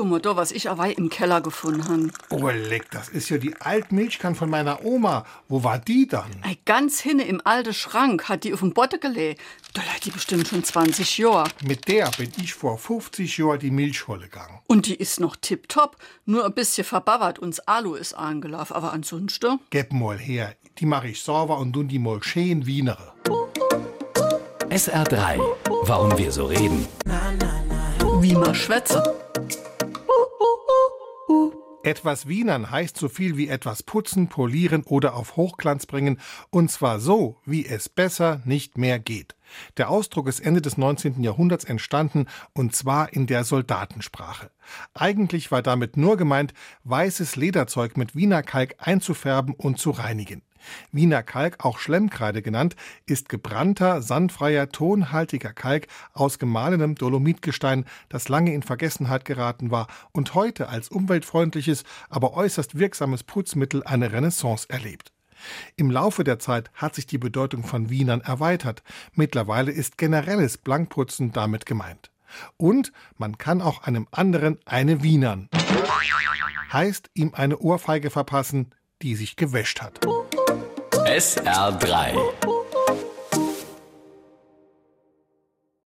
Guck mal da, was ich awei im Keller gefunden han. Oh, leck, das ist ja die Altmilchkann von meiner Oma. Wo war die dann? Ei, ganz hinne im alten Schrank hat die auf dem Botte gelegt. Da lag die bestimmt schon 20 Jahre. Mit der bin ich vor 50 Jahren die Milchholle gegangen. Und die ist noch tipptopp. Nur ein bisschen verbauert, uns Alu ist angelaufen. Aber ansonsten, Gib mal her. Die mache ich sauber und nun die mal schön wienere. SR3. Warum wir so reden. wie man schwätze. Etwas wienern heißt so viel wie etwas putzen, polieren oder auf Hochglanz bringen, und zwar so, wie es besser nicht mehr geht. Der Ausdruck ist Ende des 19. Jahrhunderts entstanden, und zwar in der Soldatensprache. Eigentlich war damit nur gemeint, weißes Lederzeug mit Wiener Kalk einzufärben und zu reinigen. Wiener Kalk, auch Schlemmkreide genannt, ist gebrannter, sandfreier, tonhaltiger Kalk aus gemahlenem Dolomitgestein, das lange in Vergessenheit geraten war und heute als umweltfreundliches, aber äußerst wirksames Putzmittel eine Renaissance erlebt. Im Laufe der Zeit hat sich die Bedeutung von Wienern erweitert. Mittlerweile ist generelles Blankputzen damit gemeint. Und man kann auch einem anderen eine Wienern. Heißt ihm eine Ohrfeige verpassen, die sich gewäscht hat. SR3.